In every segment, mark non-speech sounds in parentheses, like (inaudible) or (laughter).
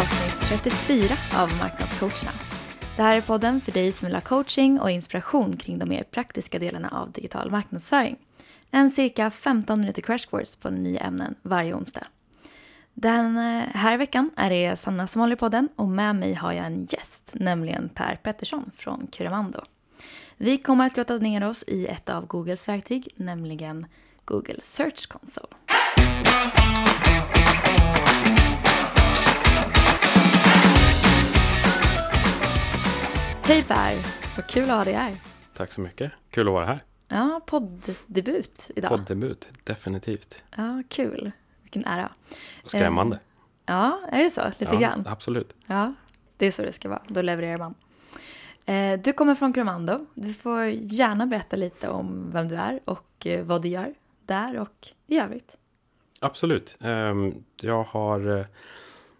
avsnitt 34 av Marknadscoacherna. Det här är podden för dig som vill ha coaching och inspiration kring de mer praktiska delarna av digital marknadsföring. En cirka 15 minuter crash course på nya ämnen varje onsdag. Den eh, här veckan är det Sanna som håller i podden och med mig har jag en gäst, nämligen Per Pettersson från Curamando. Vi kommer att grotta ner oss i ett av Googles verktyg, nämligen Google Search Console. Hej Per! Vad kul att ha dig här. Tack så mycket. Kul att vara här. Ja, podddebut idag. Poddebut, definitivt. Ja, kul. Vilken ära. Och skrämmande. Eh, ja, är det så? Lite ja, grann? Absolut. Ja, det är så det ska vara. Då levererar man. Eh, du kommer från Cromando. Du får gärna berätta lite om vem du är och eh, vad du gör där och i övrigt. Absolut. Ehm, jag har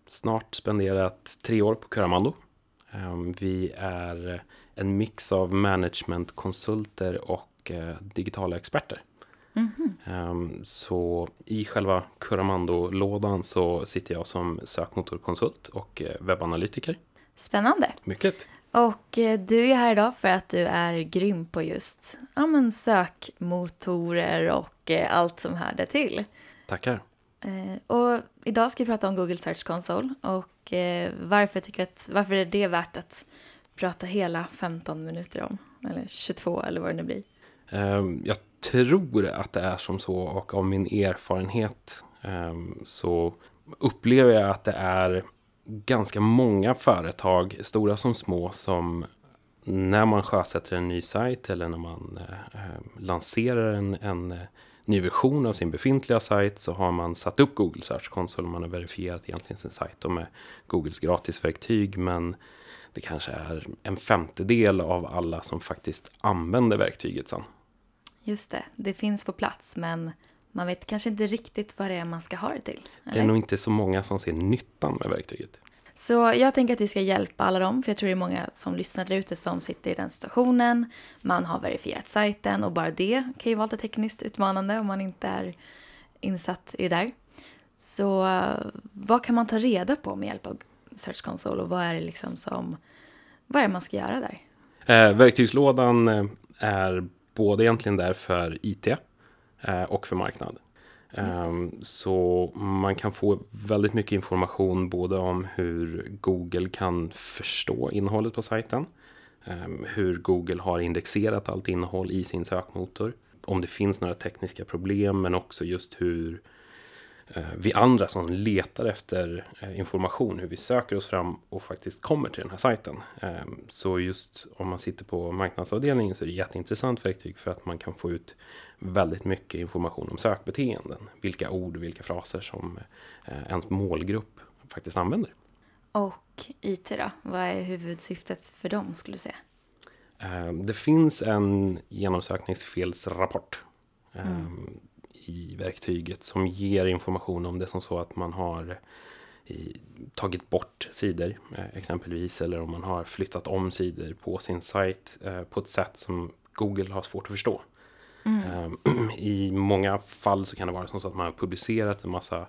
snart spenderat tre år på Curamando. Ehm, vi är en mix av managementkonsulter och digitala experter. Mm -hmm. Så i själva Curamando-lådan så sitter jag som sökmotorkonsult och webbanalytiker. Spännande. Mycket. Och eh, du är här idag för att du är grym på just ja, men sökmotorer och eh, allt som hör det till. Tackar. Eh, och idag ska vi prata om Google Search Console och Eh, varför, tycker att, varför är det värt att prata hela 15 minuter om? Eller 22 eller vad det nu blir. Ehm, jag tror att det är som så och av min erfarenhet ehm, så upplever jag att det är ganska många företag, stora som små, som när man sjösätter en ny sajt eller när man eh, ehm, lanserar en, en eh, ny version av sin befintliga sajt så har man satt upp Google Search Console och man har verifierat egentligen sin sajt med Googles gratisverktyg. Men det kanske är en femtedel av alla som faktiskt använder verktyget sen. Just det, det finns på plats men man vet kanske inte riktigt vad det är man ska ha det till. Eller? Det är nog inte så många som ser nyttan med verktyget. Så jag tänker att vi ska hjälpa alla dem, för jag tror det är många som lyssnar där ute som sitter i den situationen. Man har verifierat sajten och bara det kan ju vara lite tekniskt utmanande om man inte är insatt i det där. Så eh, vad kan man ta reda på med hjälp av Search Console och vad är det liksom som, vad är det man ska göra där? Eh, verktygslådan eh, är både egentligen där för IT eh, och för marknad. Ehm, så man kan få väldigt mycket information både om hur Google kan förstå innehållet på sajten. Ehm, hur Google har indexerat allt innehåll i sin sökmotor. Om det finns några tekniska problem men också just hur vi andra som letar efter uh, information, hur vi söker oss fram och faktiskt kommer till den här sajten. Um, så just om man sitter på marknadsavdelningen så är det jätteintressant verktyg för att man kan få ut väldigt mycket information om sökbeteenden. Vilka ord och vilka fraser som eh, ens målgrupp faktiskt använder. Och IT då? Vad är huvudsyftet för dem skulle du säga? Eh, det finns en genomsökningsfelsrapport eh, mm. I verktyget som ger information om det som så att man har tagit bort sidor exempelvis eller om man har flyttat om sidor på sin sajt på ett sätt som Google har svårt att förstå. Mm. (clears throat) I många fall så kan det vara så att man har publicerat en massa eh,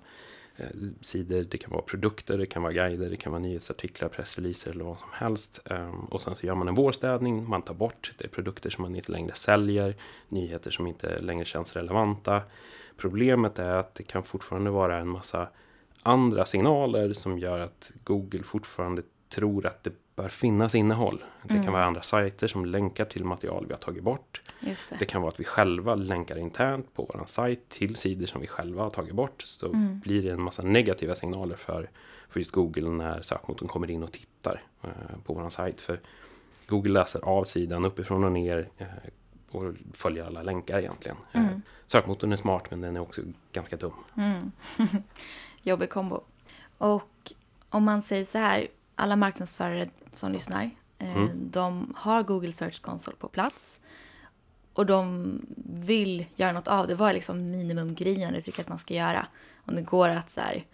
Eh, sidor. Det kan vara produkter, det kan vara guider, det kan vara nyhetsartiklar, pressreleaser eller vad som helst. Ehm, och sen så gör man en vårstädning, man tar bort det produkter som man inte längre säljer, nyheter som inte längre känns relevanta. Problemet är att det kan fortfarande vara en massa andra signaler som gör att Google fortfarande tror att det bör finnas innehåll. Det mm. kan vara andra sajter som länkar till material vi har tagit bort. Det. det. kan vara att vi själva länkar internt på vår sajt till sidor som vi själva har tagit bort. Så mm. blir det en massa negativa signaler för, för just Google när sökmotorn kommer in och tittar eh, på vår sajt. För Google läser av sidan uppifrån och ner eh, och följer alla länkar egentligen. Eh, mm. sökmotorn är smart men den är också ganska dum. Mm. (laughs) Jobbig kombo. Och om man säger så här, alla marknadsförare som lyssnar, eh, mm. de har Google Search Console på plats. Och de vill göra något av det. Vad är liksom minimumgrejen du tycker att man ska göra? Om det går att så här,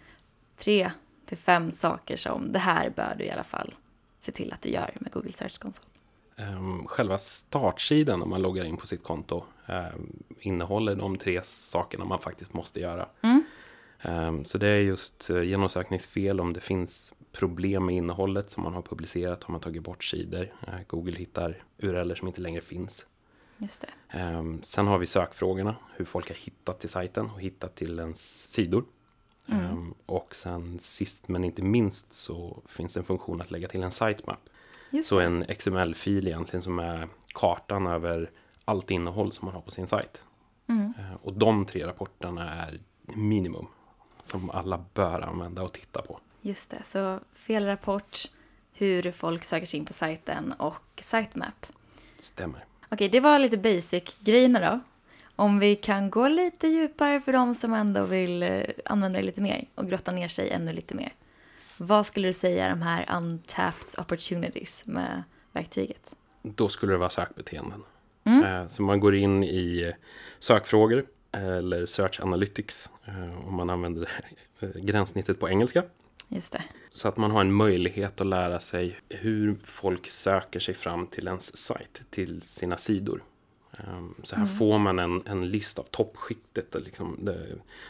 tre till fem saker som det här bör du i alla fall se till att du gör med Google Search Console. Um, själva startsidan om man loggar in på sitt konto um, innehåller de tre sakerna man faktiskt måste göra. Mm. Um, så det är just uh, genomsökningsfel om det finns problem med innehållet som man har publicerat har man tagit bort sidor. Eh, Google hittar URLer som inte längre finns. Just det. Um, sen har vi sökfrågorna, hur folk har hittat till sajten och hittat till ens sidor. Mm. Um, och sen sist men inte minst så finns det en funktion att lägga till en sitemap. Just så det. en XML-fil egentligen som är kartan över allt innehåll som man har på sin sajt. Mm. Uh, och de tre rapporterna är minimum som alla bör använda och titta på. Just det, så fel rapport, hur folk söker sig in på sajten och sitemap. Stämmer. Okej, det var lite basic-grejerna då. Om vi kan gå lite djupare för de som ändå vill eh, använda det lite mer och grotta ner sig ännu lite mer. Vad skulle du säga är de här untapped opportunities med verktyget? Då skulle det vara sökbeteenden. Mm. Eh, så man går in i sökfrågor eller Search Analytics eh, om man använder gränssnittet på engelska. Just det. Så att man har en möjlighet att lära sig hur folk söker sig fram till ens sajt, till sina sidor. Ehm, så här mm. får man en, en lista av toppskiktet, liksom det,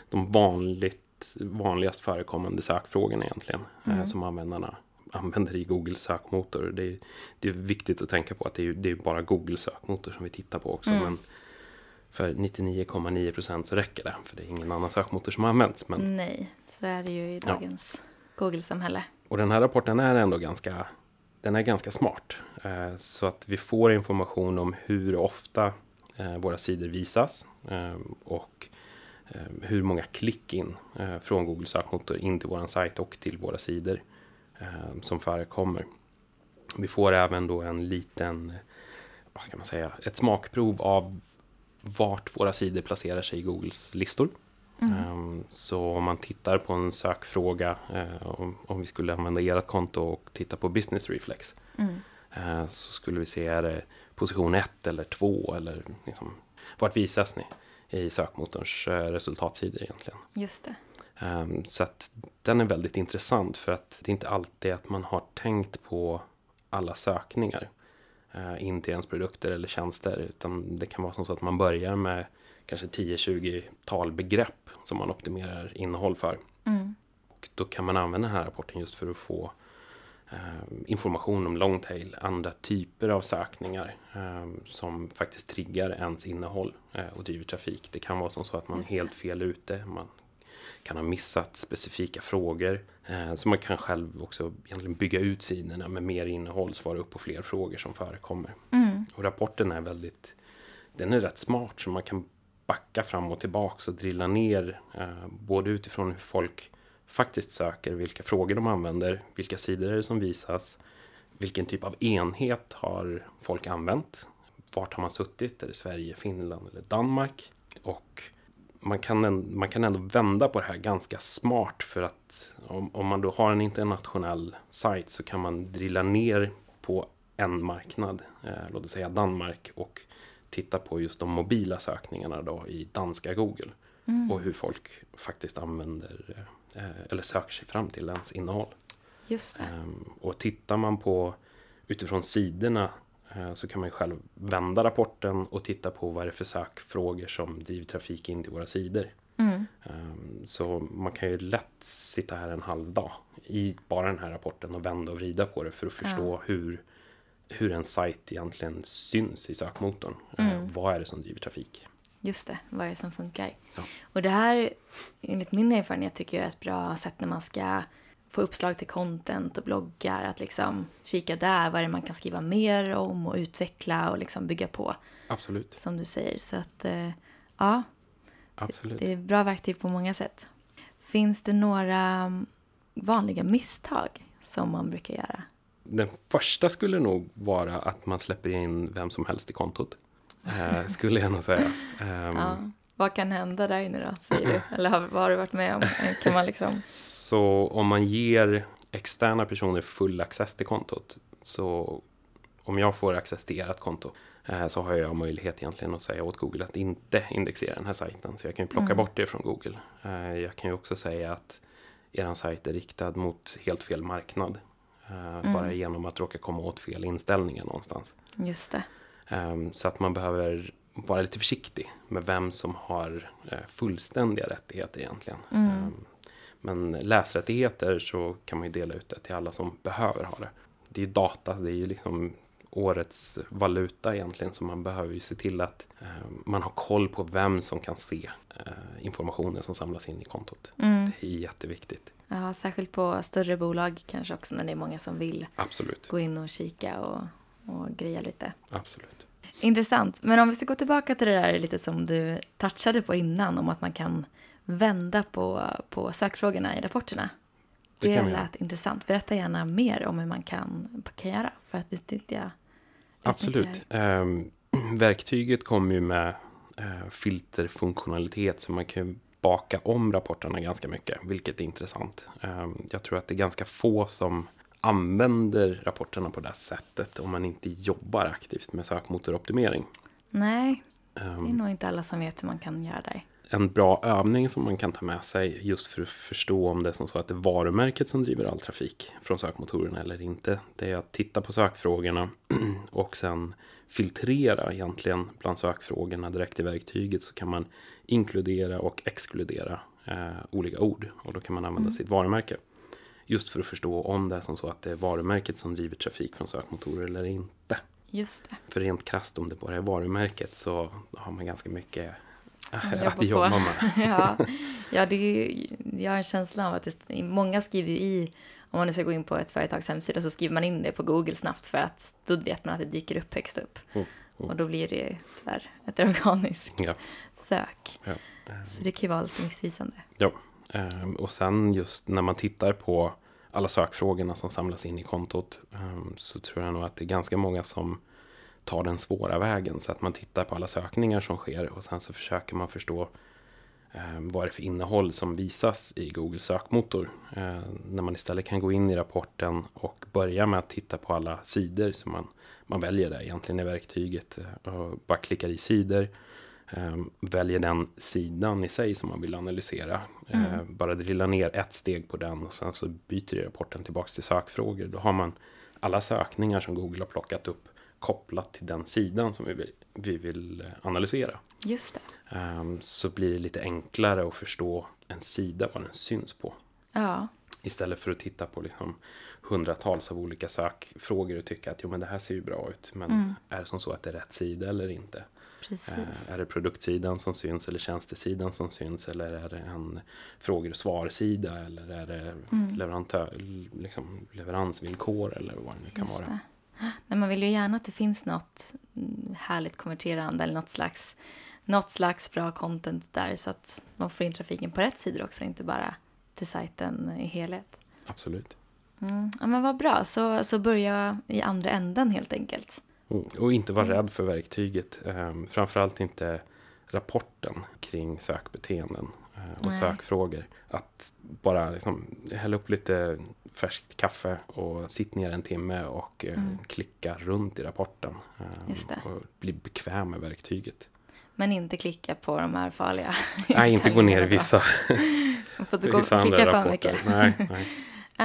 de vanligt, vanligast förekommande sökfrågorna egentligen, eh, mm. som användarna använder i Googles sökmotor. Det är, det är viktigt att tänka på att det är, det är bara Googles sökmotor som vi tittar på också. Mm. Men för 99,9% så räcker det, för det är ingen annan sökmotor som används. Men... Nej, så är det ju i dagens ja. Google-samhälle. Och den här rapporten är ändå ganska, den är ganska smart. Eh, så att vi får information om hur ofta eh, våra sidor visas eh, och hur många klick in från Google sökmotor in till vår sajt och till våra sidor som förekommer. Vi får även då en liten, vad ska man säga, ett smakprov av vart våra sidor placerar sig i Googles listor. Mm. Ehm, så om man tittar på en sökfråga, eh, om, vi skulle använda ert konto och titta på Business Reflex, mm. Eh, så skulle vi se, är det position 1 eller 2 eller liksom, vart visas ni i sökmotorns eh, resultatsidor egentligen? Just det. Ehm, så att den är väldigt intressant för att det är inte alltid att man har tänkt på alla sökningar in till ens produkter eller tjänster, utan det kan vara som så att man börjar med kanske 10-20 talbegrepp som man optimerar innehåll för. Mm. Och då kan man använda den här rapporten just för att få eh, information om longtail, andra typer av sökningar eh, som faktiskt triggar ens innehåll eh, och driver trafik. Det kan vara som så att man är helt fel ute, man kan ha missat specifika frågor. Eh, så man kan själv också egentligen bygga ut sidorna med mer innehåll, svara upp på fler frågor som förekommer. Mm. Och rapporten är väldigt, den är rätt smart så man kan backa fram och tillbaks och drilla ner eh, både utifrån hur folk faktiskt söker, vilka frågor de använder, vilka sidor är det som visas, vilken typ av enhet har folk använt, vart har man suttit, är det Sverige, Finland eller Danmark? Och man kan, man kan ändå vända på det här ganska smart för att om, om man då har en internationell sajt så kan man drilla ner på en marknad, eh, låt oss säga Danmark, och titta på just de mobila sökningarna då i danska Google. Mm. Och hur folk faktiskt använder eh, eller söker sig fram till ens innehåll. Just det. Um, och tittar man på utifrån sidorna så kan man själv vända rapporten och titta på vad det är för sökfrågor som driver trafik in till våra sidor. Mm. Um, så man kan ju lätt sitta här en halv dag i bara den här rapporten och vända och vrida på det för att förstå ja. hur hur en sajt egentligen syns i sökmotorn. Eh, mm. vad är det som driver trafik? Just det, vad är det som funkar? Ja. Och det här, enligt min erfarenhet, tycker jag är ett bra sätt när man ska få uppslag till content och bloggar. Att liksom kika där, vad är det man kan skriva mer om och utveckla och liksom bygga på. Absolut. Som du säger. Så att, eh, ja. Absolut. Det är bra verktyg på många sätt. Finns det några vanliga misstag som man brukar göra? den första skulle nog vara att man släpper in vem som helst i kontot. Eh, skulle jag nog säga. Um, (laughs) ja. Vad kan hända där inne då, säger du? (clears throat) Eller har, vad har du varit med om? Kan man liksom... Så om man ger externa personer full access till kontot, så om jag får access till ert konto, eh, så har jag möjlighet egentligen att säga åt Google att inte indexera den här sajten. Så jag kan ju plocka mm. bort det från Google. Eh, jag kan ju också säga att er sajt är riktad mot helt fel marknad. Eh, mm. Bara genom att råka komma åt fel inställningar någonstans. Just det. Um, så att man behöver vara lite försiktig med vem som har uh, fullständiga rättigheter egentligen. Mm. Um, Men läsrättigheter så kan man ju dela ut det till alla som behöver ha det. Det är ju data, det är ju liksom årets valuta egentligen. Så man behöver ju se till att eh, man har koll på vem som kan se eh, informationen som samlas in i kontot. Mm. Det är jätteviktigt. Ja, särskilt på större bolag kanske också när det är många som vill Absolut. gå in och kika och, och greja lite. Absolut. Intressant. Men om vi ska gå tillbaka till det där lite som du touchade på innan om att man kan vända på, på sökfrågorna i rapporterna. Det Det, lät intressant. Berätta gärna mer om hur man kan, kan göra för att utnyttja Absolut. Ehm, (clears throat) verktyget kommer ju med eh, filterfunktionalitet så man kan baka om rapporterna ganska mycket, vilket är intressant. Ehm, jag tror att det är ganska få som använder rapporterna på det sättet om man inte jobbar aktivt med sökmotoroptimering. Nej, det är nog inte alla som vet hur man kan göra där. en bra övning som man kan ta med sig just för att förstå om det är som så att det är varumärket som driver all trafik från sökmotorerna eller inte. Det är att titta på sökfrågorna (clears throat) och sen filtrera egentligen bland sökfrågorna direkt i verktyget så kan man inkludera och exkludera eh, olika ord och då kan man använda sitt varumärke. Just för att förstå om det är som så att det är varumärket som driver trafik från sökmotorer eller inte. Just det. För rent krasst om det bara är varumärket så har man ganska mycket Jobba att på. jobba med. (laughs) ja, ja det är jag har en känsla av att det, många skriver ju i, om man nu ska gå in på ett företags hemsida så skriver man in det på Google snabbt för att då vet man att det dyker upp högst upp. Mm, Och då blir det tyvärr ett (laughs) organiskt Ja, sök. ja. Så det kan ju vara lite missvisande. ja. Ehm, och sen just när man tittar på alla sökfrågorna som samlas in i kontot ehm, så tror jag nog att det är ganska många som tar den svåra vägen. Så att man tittar på alla sökningar som sker och sen så försöker man förstå ehm, vad det är för innehåll som visas i Googles sökmotor. När man istället kan gå in i rapporten och börja med att titta på alla sidor som man, man väljer där egentligen i verktyget eh, och bara klickar i sidor. Ehm, väljer den sidan i sig som man vill analysera. Ehm, bara drilla ner ett steg på den och sen så byter rapporten tillbaks till sökfrågor. Då har man alla sökningar som Google har plockat upp kopplat till den sidan som vi vill, vi vill eh, analysera. Just det. Ehm, så blir det lite enklare att förstå en sida, vad den syns på. Ja, Istället för att titta på liksom hundratals av olika sökfrågor och tycka att jo, men det här ser ju bra ut. Men är det som så att det är rätt sida eller inte? Precis. Eh, är det produktsidan som syns eller tjänstesidan som syns? Eller är det en frågor och svarsida? Eller är det Mm. leverantör, liksom leveransvillkor eller vad det nu kan Just vara? det. Men man vill ju gärna att det finns något härligt konverterande eller något slags, något slags bra content där så att man får in trafiken på rätt sidor också, inte bara till sajten i helhet. Absolut. Mm. Ja, men vad bra, så, så börja i andra änden helt enkelt. Mm. Och inte vara rädd för verktyget. Um, framförallt inte rapporten kring sökbeteenden eh, och Nej. sökfrågor. Att bara liksom hälla upp lite färskt kaffe och sitt ner en timme och eh, klicka runt i rapporten. Mm. Det. Och bli bekväm med verktyget. Men inte klicka på de här farliga Nej, inte gå ner i vissa. Man får inte gå, vissa klicka för mycket. Nej, nej.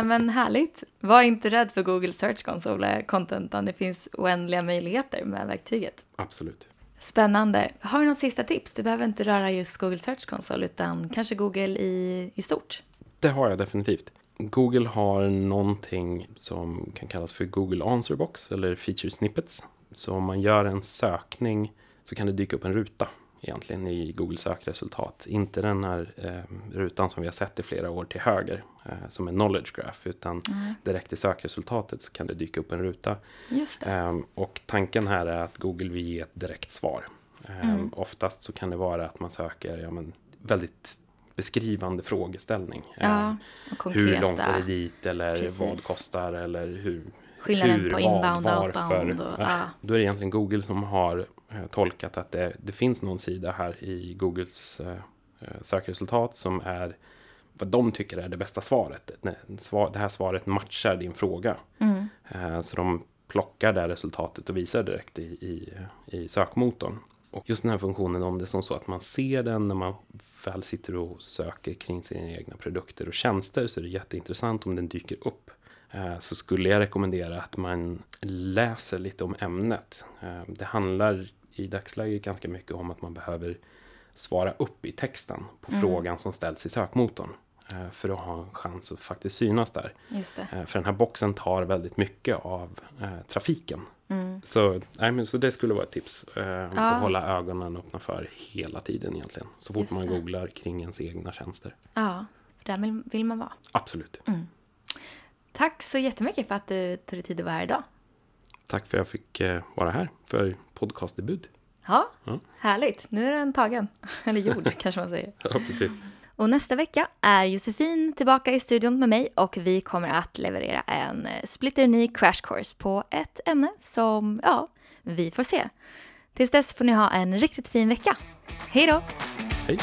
Men härligt. Var inte rädd för Google Search Console content, utan det finns oändliga möjligheter med verktyget. Absolut. Spännande. Har du något sista tips? Du behöver inte röra just Google Search Console, utan kanske Google i, i stort. Det har jag definitivt. Google har någonting som kan kallas för Google Answerbox eller Feature Snippets. Så om man gör en sökning så kan det dyka upp en ruta egentligen i Google sökresultat. Inte den här eh, rutan som vi har sett i flera år till höger eh, som en knowledge graph utan direkt i sökresultatet så kan det dyka upp en ruta. Ehm, och tanken här är att Google vill ge ett direkt svar. Ehm, Oftast så kan det vara att man söker ja, men, väldigt beskrivande frågeställning. Ja, Ehm, hur långt är det dit eller Precis. vad kostar eller hur, Skillnaden hur på vad, inbound varför. outbound och- Ja. Då är det egentligen Google som har eh, tolkat att det, det finns någon sida här i Googles eh, eh, sökresultat som är vad de tycker är det bästa svaret. Det här svaret matchar din fråga. Mm. Eh, Så de plockar det resultatet och visar direkt i, i, i sökmotorn. Och just den här funktionen, om det är som så att man ser den när man väl sitter och söker kring sina egna produkter och tjänster så är det jätteintressant om den dyker upp. Eh, Så skulle jag rekommendera att man läser lite om ämnet. Eh, Det handlar i dagsläget ganska mycket om att man behöver svara upp i texten på frågan som ställs i sökmotorn. eh, för att ha en chans att faktiskt synas där. Eh, För den här boxen tar väldigt mycket av eh, trafiken. Mm. Så, nej, men, så det skulle vara ett tips. Eh, Ja. Att hålla ögonen öppna för hela tiden egentligen. Så fort man googlar kring ens egna tjänster. Ja, för där vill, vill man vara. Absolut. Tack så jättemycket för att du tog dig tid att vara här idag. Tack för att jag fick eh, vara här för podcastdebut. Ja, Ja. härligt. Nu är den tagen. (laughs) Eller gjord, (laughs) kanske man säger. Ja, precis. Och nästa vecka är Josefin tillbaka i studion med mig och vi kommer att leverera en eh, splitterny crash course på ett ämne som, ja, vi får se. Tills dess får ni ha en riktigt fin vecka. Hej då! Hej.